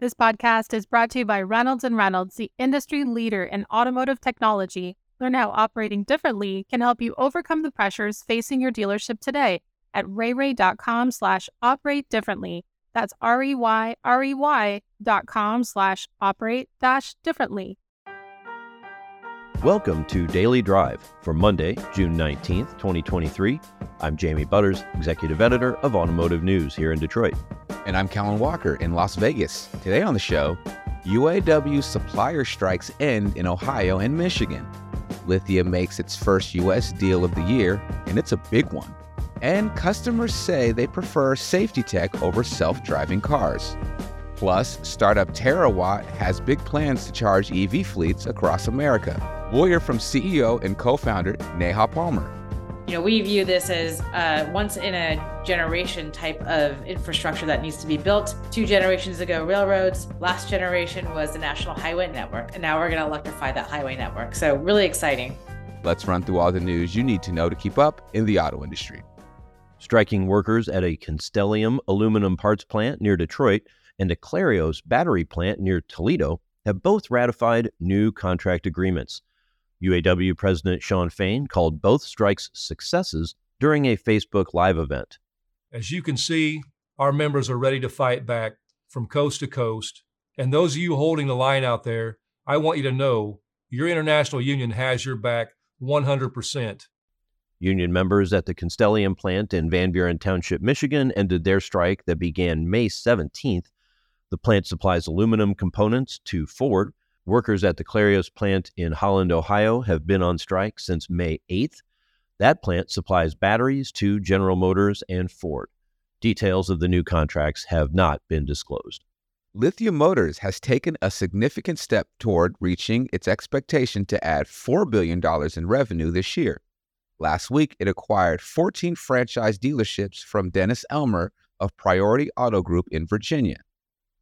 This podcast is brought to you by Reynolds and Reynolds, the industry leader in automotive technology. Learn how operating differently can help you overcome the pressures facing your dealership today at reyrey.com slash operate differently. That's R-E-Y-R-E-Y dot com slash operate dash differently. Welcome to Daily Drive for Monday, June 19th, 2023. I'm Jamie Butters, Executive Editor of Automotive News here in Detroit. And I'm Kellen Walker in Las Vegas. Today on the show, UAW supplier strikes end in Ohio and Michigan. Lithia makes its first U.S. deal of the year, and it's a big one. And customers say they prefer safety tech over self driving cars. Plus, startup Terawatt has big plans to charge EV fleets across America. We'll hear from CEO and co founder Neha Palmer. You know, we view this as a once in a generation type of infrastructure that needs to be built. Two generations ago, railroads. Last generation was the National Highway Network. And now we're going to electrify that highway network. So, really exciting. Let's run through all the news you need to know to keep up in the auto industry. Striking workers at a Constellium aluminum parts plant near Detroit and a Clarios battery plant near Toledo have both ratified new contract agreements. UAW President Shawn Fain called both strikes successes during a Facebook Live event. As you can see, our members are ready to fight back from coast to coast. And those of you holding the line out there, I want you to know your international union has your back 100%. Union members at the Constellium plant in Van Buren Township, Michigan ended their strike that began May 17th. The plant supplies aluminum components to Ford, Workers at the Clarios plant in Holland, Ohio have been on strike since May 8th. That plant supplies batteries to General Motors and Ford. Details of the new contracts have not been disclosed. Lithia Motors has taken a significant step toward reaching its expectation to add $4 billion in revenue this year. Last week, it acquired 14 franchise dealerships from Dennis Ellmer of Priority Auto Group in Virginia.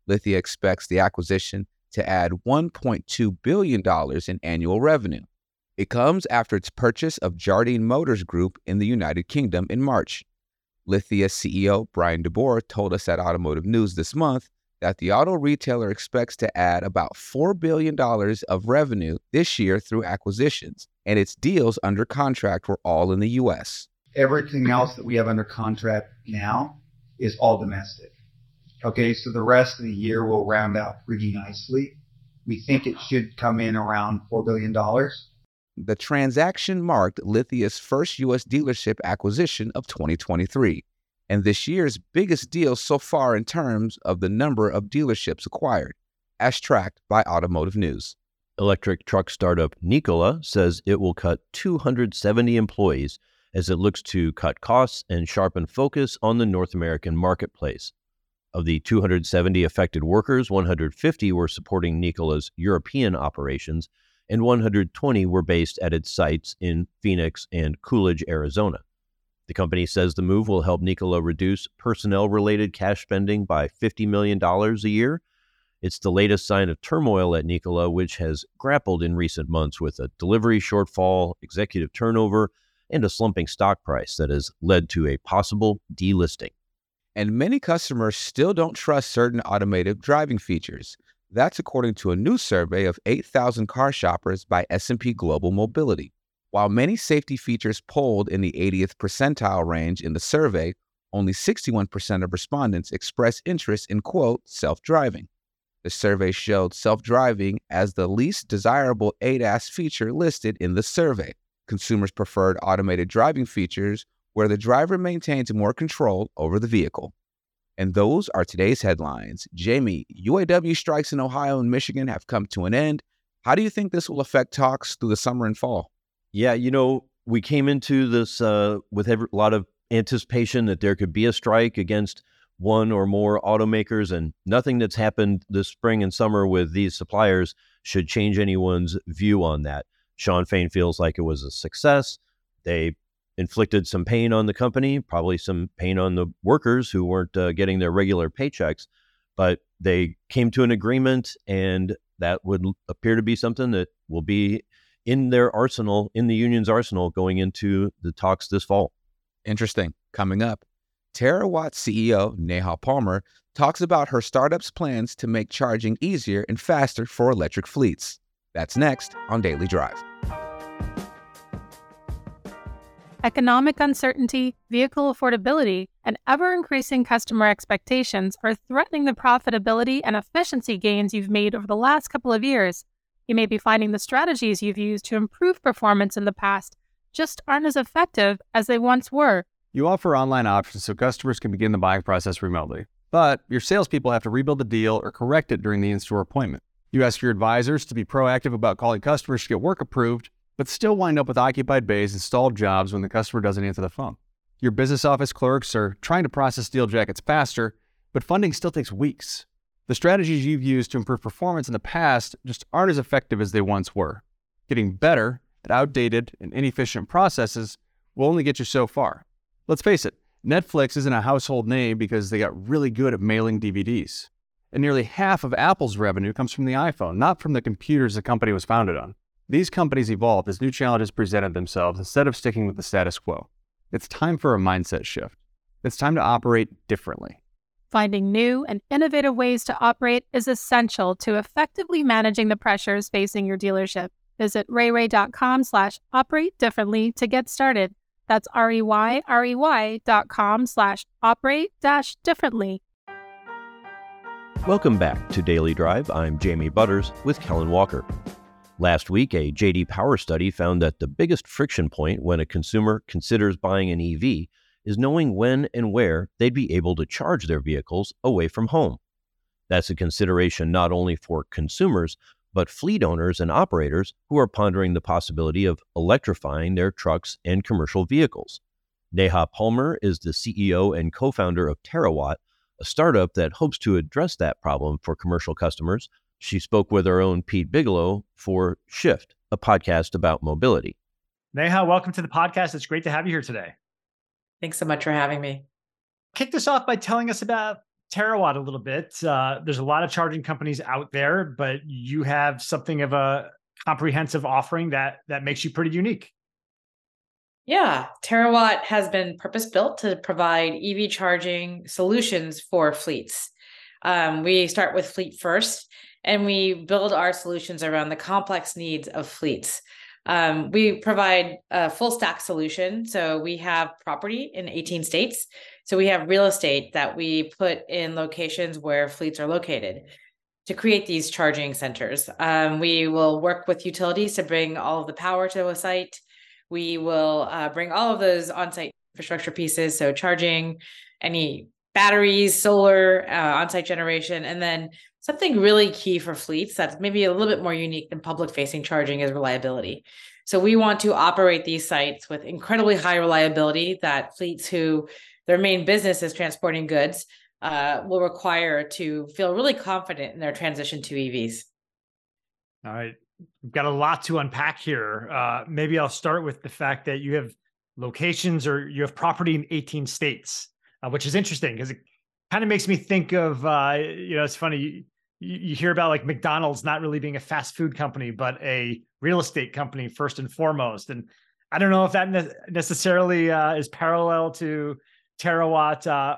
Lithia expects the acquisition to add $1.2 billion in annual revenue. It comes after its purchase of Jardine Motors Group in the United Kingdom in March. Lithia CEO Bryan DeBoer told us at Automotive News this month that the auto retailer expects to add about $4 billion of revenue this year through acquisitions, and its deals under contract were all in the U.S. Everything else that we have under contract now is all domestic. Okay, so the rest of the year will round out pretty nicely. We think it should come in around $4 billion. The transaction marked Lithia's first U.S. dealership acquisition of 2023 and this year's biggest deal so far in terms of the number of dealerships acquired, as tracked by Automotive News. Electric truck startup Nikola says it will cut 270 employees as it looks to cut costs and sharpen focus on the North American marketplace. Of the 270 affected workers, 150 were supporting Nikola's European operations, and 120 were based at its sites in Phoenix and Coolidge, Arizona. The company says the move will help Nikola reduce personnel related cash spending by $50 million a year. It's the latest sign of turmoil at Nikola, which has grappled in recent months with a delivery shortfall, executive turnover, and a slumping stock price that has led to a possible delisting and many customers still don't trust certain automated driving features. That's according to a new survey of 8,000 car shoppers by S&P Global Mobility. While many safety features polled in the 80th percentile range in the survey, only 61% of respondents expressed interest in quote self-driving. The survey showed self-driving as the least desirable ADAS feature listed in the survey. Consumers preferred automated driving features where the driver maintains more control over the vehicle. And those are today's headlines. Jamie, UAW strikes in Ohio and Michigan have come to an end. How do you think this will affect talks through the summer and fall? Yeah, you know, we came into this uh, with a lot of anticipation that there could be a strike against one or more automakers, and nothing that's happened this spring and summer with these suppliers should change anyone's view on that. Shawn Fain feels like it was a success. They inflicted some pain on the company, probably some pain on the workers who weren't uh, getting their regular paychecks. But they came to an agreement, and that would appear to be something that will be in their arsenal, in the union's arsenal, going into the talks this fall. Interesting. Coming up, Terawatt CEO Neha Palmer talks about her startup's plans to make charging easier and faster for electric fleets. That's next on Daily Drive. Economic uncertainty, vehicle affordability, and ever increasing customer expectations are threatening the profitability and efficiency gains you've made over the last couple of years. You may be finding the strategies you've used to improve performance in the past just aren't as effective as they once were. You offer online options so customers can begin the buying process remotely, but your salespeople have to rebuild the deal or correct it during the in store appointment. You ask your advisors to be proactive about calling customers to get work approved, but still wind up with occupied bays and stalled jobs when the customer doesn't answer the phone. Your business office clerks are trying to process deal jackets faster, but funding still takes weeks. The strategies you've used to improve performance in the past just aren't as effective as they once were. Getting better at outdated and inefficient processes will only get you so far. Let's face it, Netflix isn't a household name because they got really good at mailing DVDs. And nearly half of Apple's revenue comes from the iPhone, not from the computers the company was founded on. These companies evolved as new challenges presented themselves instead of sticking with the status quo. It's time for a mindset shift. It's time to operate differently. Finding new and innovative ways to operate is essential to effectively managing the pressures facing your dealership. Visit reyrey.com slash operate differently to get started. That's R-E-Y-R-E-Y dot com slash operate dash differently. Welcome back to Daily Drive. I'm Jamie Butters with Kellen Walker. Last week, a JD Power study found that the biggest friction point when a consumer considers buying an EV is knowing when and where they'd be able to charge their vehicles away from home. That's a consideration not only for consumers, but fleet owners and operators who are pondering the possibility of electrifying their trucks and commercial vehicles. Neha Palmer is the CEO and co founder of Terawatt, a startup that hopes to address that problem for commercial customers she spoke with our own Pete Bigelow for Shift, a podcast about mobility. Neha, welcome to the podcast. It's great to have you here today. Thanks so much for having me. Kick this off by telling us about Terawatt a little bit. Uh, there's a lot of charging companies out there, but you have something of a comprehensive offering that that makes you pretty unique. Yeah, Terawatt has been purpose built to provide EV charging solutions for fleets. Um, we start with fleet first, and we build our solutions around the complex needs of fleets. Um, we provide a full stack solution. So we have property in 18 states. So we have real estate that we put in locations where fleets are located to create these charging centers. Um, we will work with utilities to bring all of the power to a site. We will uh, bring all of those on site infrastructure pieces. So charging, any batteries, solar, uh, on site generation, and then something really key for fleets that's maybe a little bit more unique than public facing charging is reliability. So we want to operate these sites with incredibly high reliability that fleets who their main business is transporting goods uh, will require to feel really confident in their transition to EVs. All right. We've got a lot to unpack here. Uh, maybe I'll start with the fact that you have locations or you have property in 18 states, uh, which is interesting because it kind of makes me think of, uh, you know, it's funny you, you hear about like McDonald's not really being a fast food company, but a real estate company first and foremost. And I don't know if that ne- necessarily uh, is parallel to Terawatt uh,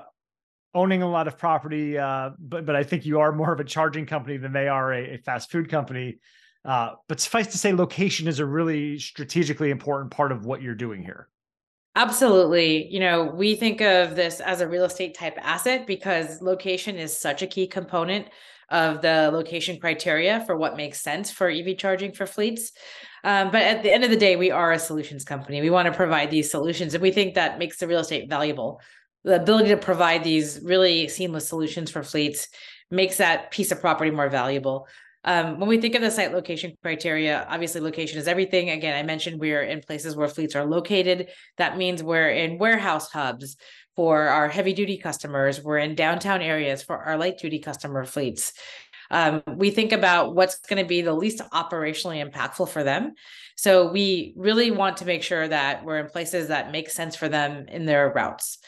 owning a lot of property, uh, but but I think you are more of a charging company than they are a, a fast food company. Uh, but suffice to say, location is a really strategically important part of what you're doing here. Absolutely. You know, we think of this as a real estate type asset because location is such a key component of the location criteria for what makes sense for EV charging for fleets. Um, but at the end of the day, we are a solutions company. We want to provide these solutions, and we think that makes the real estate valuable. The ability to provide these really seamless solutions for fleets makes that piece of property more valuable. Um, when we think of the site location criteria, obviously location is everything. Again, I mentioned we're in places where fleets are located. That means we're in warehouse hubs for our heavy duty customers. We're in downtown areas for our light duty customer fleets. Um, we think about what's going to be the least operationally impactful for them. So we really want to make sure that we're in places that make sense for them in their routes.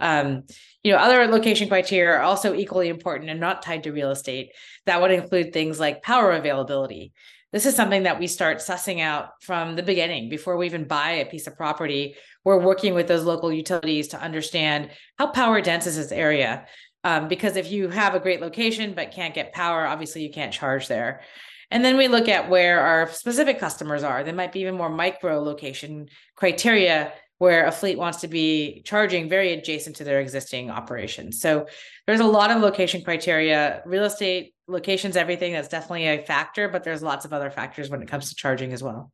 Um, you know, other location criteria are also equally important and not tied to real estate. That would include things like power availability. This is something that we start sussing out from the beginning before we even buy a piece of property. We're working with those local utilities to understand how power dense is this area. Um, because if you have a great location but can't get power, obviously you can't charge there. And then we look at where our specific customers are. There might be even more micro location criteria where a fleet wants to be charging very adjacent to their existing operations. So there's a lot of location criteria. Real estate, locations, everything that's definitely a factor, but there's lots of other factors when it comes to charging as well.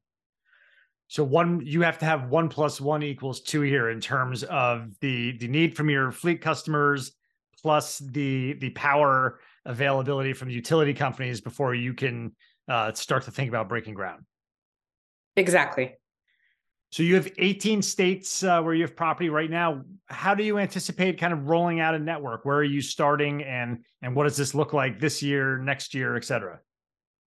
So one, you have to have one plus one equals two here in terms of the the need from your fleet customers plus the the power availability from the utility companies before you can uh, start to think about breaking ground. Exactly. So you have 18 states uh, where you have property right now. How do you anticipate kind of rolling out a network? Where are you starting, and and what does this look like this year, next year, et cetera?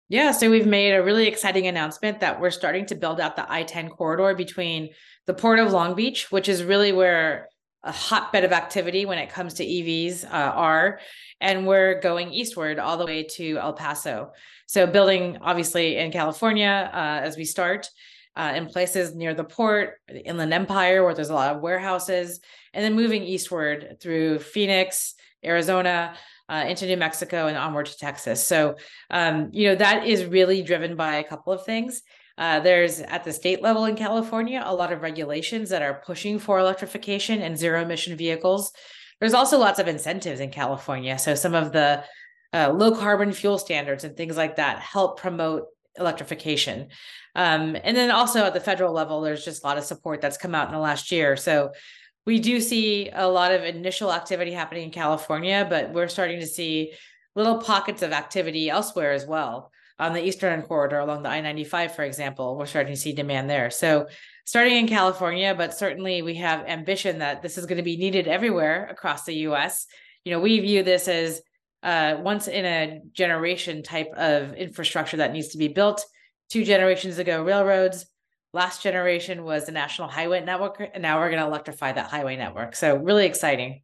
Yeah, so we've made a really exciting announcement that we're starting to build out the I-10 corridor between the port of Long Beach, which is really where a hotbed of activity when it comes to EVs uh, are, and we're going eastward all the way to El Paso. So building obviously in California uh, as we start, uh, in places near the port, the Inland Empire, where there's a lot of warehouses, and then moving eastward through Phoenix, Arizona, uh, into New Mexico, and onward to Texas. So, um, you know, that is really driven by a couple of things. Uh, there's at the state level in California a lot of regulations that are pushing for electrification and zero emission vehicles. There's also lots of incentives in California. So, some of the uh, low carbon fuel standards and things like that help promote electrification. Um, and then also at the federal level, there's just a lot of support that's come out in the last year. So we do see a lot of initial activity happening in California, but we're starting to see little pockets of activity elsewhere as well. On the Eastern corridor along the I 95, for example, we're starting to see demand there. So, starting in California, but certainly we have ambition that this is going to be needed everywhere across the US. You know, we view this as uh, once in a generation type of infrastructure that needs to be built. Two generations ago railroads. Last generation was the national highway network and now we're going to electrify that highway network. So really exciting.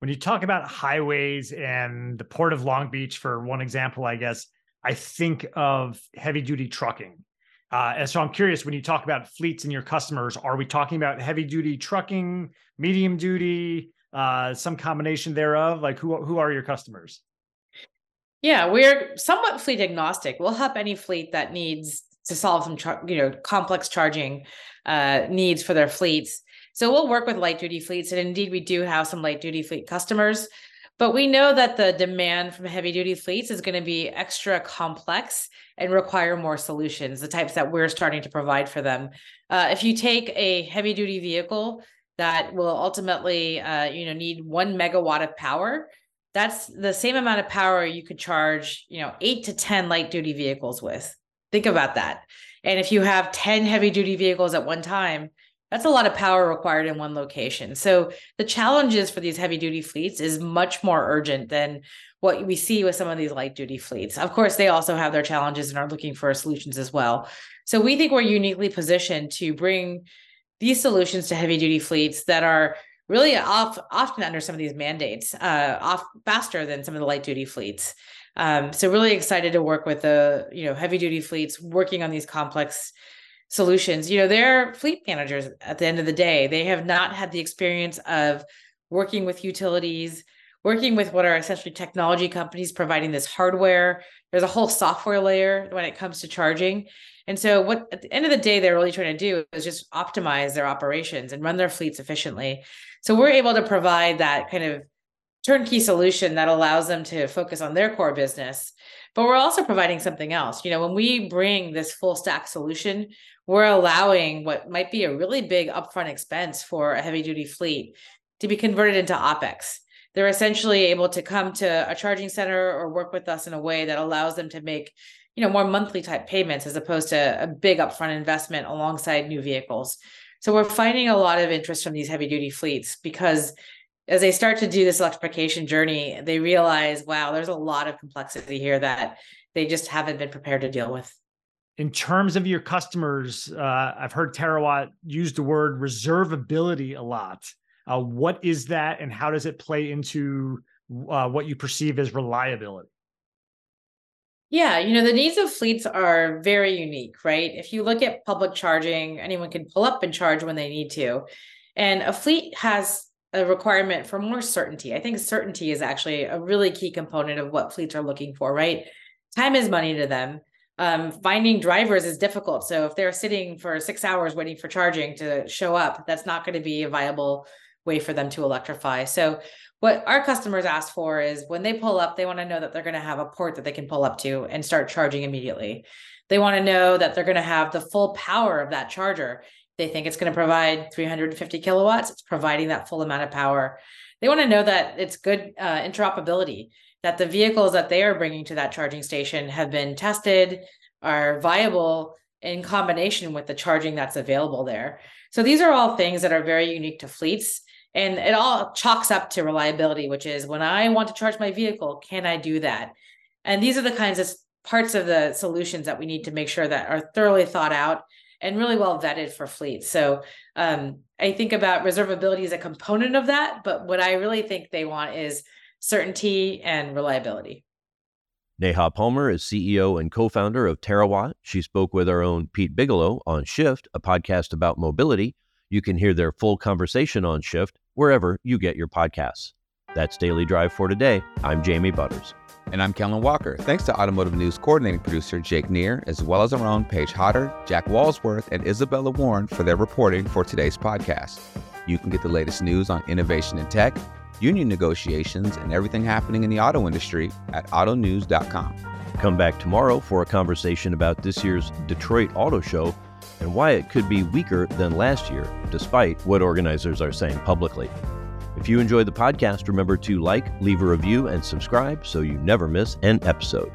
When you talk about highways and the port of long beach for one example i guess i think of heavy duty trucking. Uh, and so i'm curious when you talk about fleets and your customers are we talking about heavy duty trucking medium duty uh, some combination thereof like who, who are your customers yeah, we're somewhat fleet agnostic. We'll help any fleet that needs to solve some, char- you know, complex charging uh, needs for their fleets. So we'll work with light duty fleets, and indeed, we do have some light duty fleet customers. But we know that the demand from heavy duty fleets is going to be extra complex and require more solutions, the types that we're starting to provide for them. Uh, if you take a heavy duty vehicle that will ultimately, uh, you know, need one megawatt of power, that's the same amount of power you could charge, you know, eight to 10 light duty vehicles with. Think about that. And if you have 10 heavy duty vehicles at one time, that's a lot of power required in one location. So the challenges for these heavy duty fleets is much more urgent than what we see with some of these light duty fleets. Of course, they also have their challenges and are looking for solutions as well. So we think we're uniquely positioned to bring these solutions to heavy duty fleets that are really off, often under some of these mandates, uh, off faster than some of the light duty fleets. Um, so really excited to work with the you know heavy duty fleets working on these complex solutions. You know, they're fleet managers at the end of the day. They have not had the experience of working with utilities, working with what are essentially technology companies providing this hardware. There's a whole software layer when it comes to charging. And so, what at the end of the day, they're really trying to do is just optimize their operations and run their fleets efficiently. So we're able to provide that kind of turnkey solution that allows them to focus on their core business. But we're also providing something else. You know, when we bring this full stack solution, we're allowing what might be a really big upfront expense for a heavy duty fleet to be converted into OPEX. They're essentially able to come to a charging center or work with us in a way that allows them to make you know more monthly type payments as opposed to a big upfront investment alongside new vehicles so we're finding a lot of interest from these heavy duty fleets because as they start to do this electrification journey, they realize, wow, there's a lot of complexity here that they just haven't been prepared to deal with. In terms of your customers, uh, I've heard Terawatt use the word reservability a lot. Uh, what is that, and how does it play into uh, what you perceive as reliability? Yeah, you know, the needs of fleets are very unique, right? If you look at public charging, anyone can pull up and charge when they need to. And a fleet has a requirement for more certainty. I think certainty is actually a really key component of what fleets are looking for, right? Time is money to them. Um, finding drivers is difficult. So if they're sitting for six hours waiting for charging to show up, that's not going to be a viable way for them to electrify. So what our customers ask for is when they pull up, they want to know that they're going to have a port that they can pull up to and start charging immediately. They want to know that they're going to have the full power of that charger they think it's going to provide 350 kilowatts. It's providing that full amount of power. They want to know that it's good uh, interoperability, that the vehicles that they are bringing to that charging station have been tested, are viable in combination with the charging that's available there. So these are all things that are very unique to fleets. And it all chalks up to reliability, which is when I want to charge my vehicle, can I do that? And these are the kinds of parts of the solutions that we need to make sure that are thoroughly thought out and really well vetted for fleets. So um, I think about reservability as a component of that, but what I really think they want is certainty and reliability. Neha Palmer is CEO and co founder of Terawatt. She spoke with our own Pete Bigelow on Shift, a podcast about mobility. You can hear their full conversation on Shift wherever you get your podcasts. That's Daily Drive for today. I'm Jamie Butters. And I'm Kellen Walker. Thanks to Automotive News coordinating producer Jake Neer, as well as our own Paige Hodder, Jack Walsworth, and Isabella Warren for their reporting for today's podcast. You can get the latest news on innovation and tech, union negotiations, and everything happening in the auto industry at autonews.com. Come back tomorrow for a conversation about this year's Detroit Auto Show and why it could be weaker than last year, despite what organizers are saying publicly. If you enjoyed the podcast, remember to like, leave a review, and subscribe so you never miss an episode.